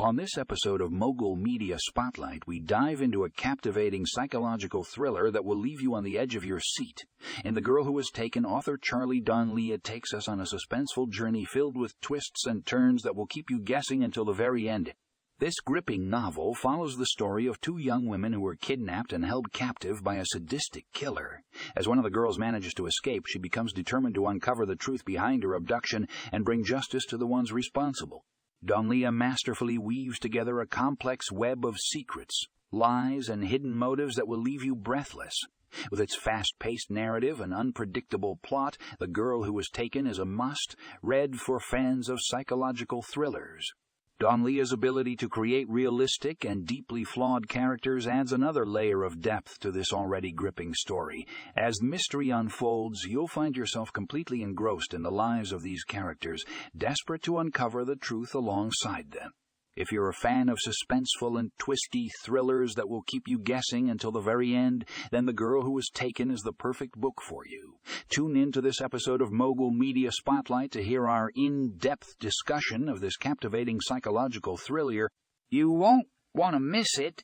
On this episode of Mogul Media Spotlight, we dive into a captivating psychological thriller that will leave you on the edge of your seat. In The Girl Who Was Taken, author Charlie Donlea takes us on a suspenseful journey filled with twists and turns that will keep you guessing until the very end. This gripping novel follows the story of two young women who were kidnapped and held captive by a sadistic killer. As one of the girls manages to escape, she becomes determined to uncover the truth behind her abduction and bring justice to the ones responsible. Donlea masterfully weaves together a complex web of secrets, lies, and hidden motives that will leave you breathless. With its fast paced narrative and unpredictable plot, The Girl Who Was Taken is a must, read for fans of psychological thrillers. Donlea's ability to create realistic and deeply flawed characters adds another layer of depth to this already gripping story. As the mystery unfolds, you'll find yourself completely engrossed in the lives of these characters, desperate to uncover the truth alongside them. If you're a fan of suspenseful and twisty thrillers that will keep you guessing until the very end, then The Girl Who Was Taken is the perfect book for you. Tune in to this episode of Mogul Media Spotlight to hear our in-depth discussion of this captivating psychological thriller. You won't want to miss it.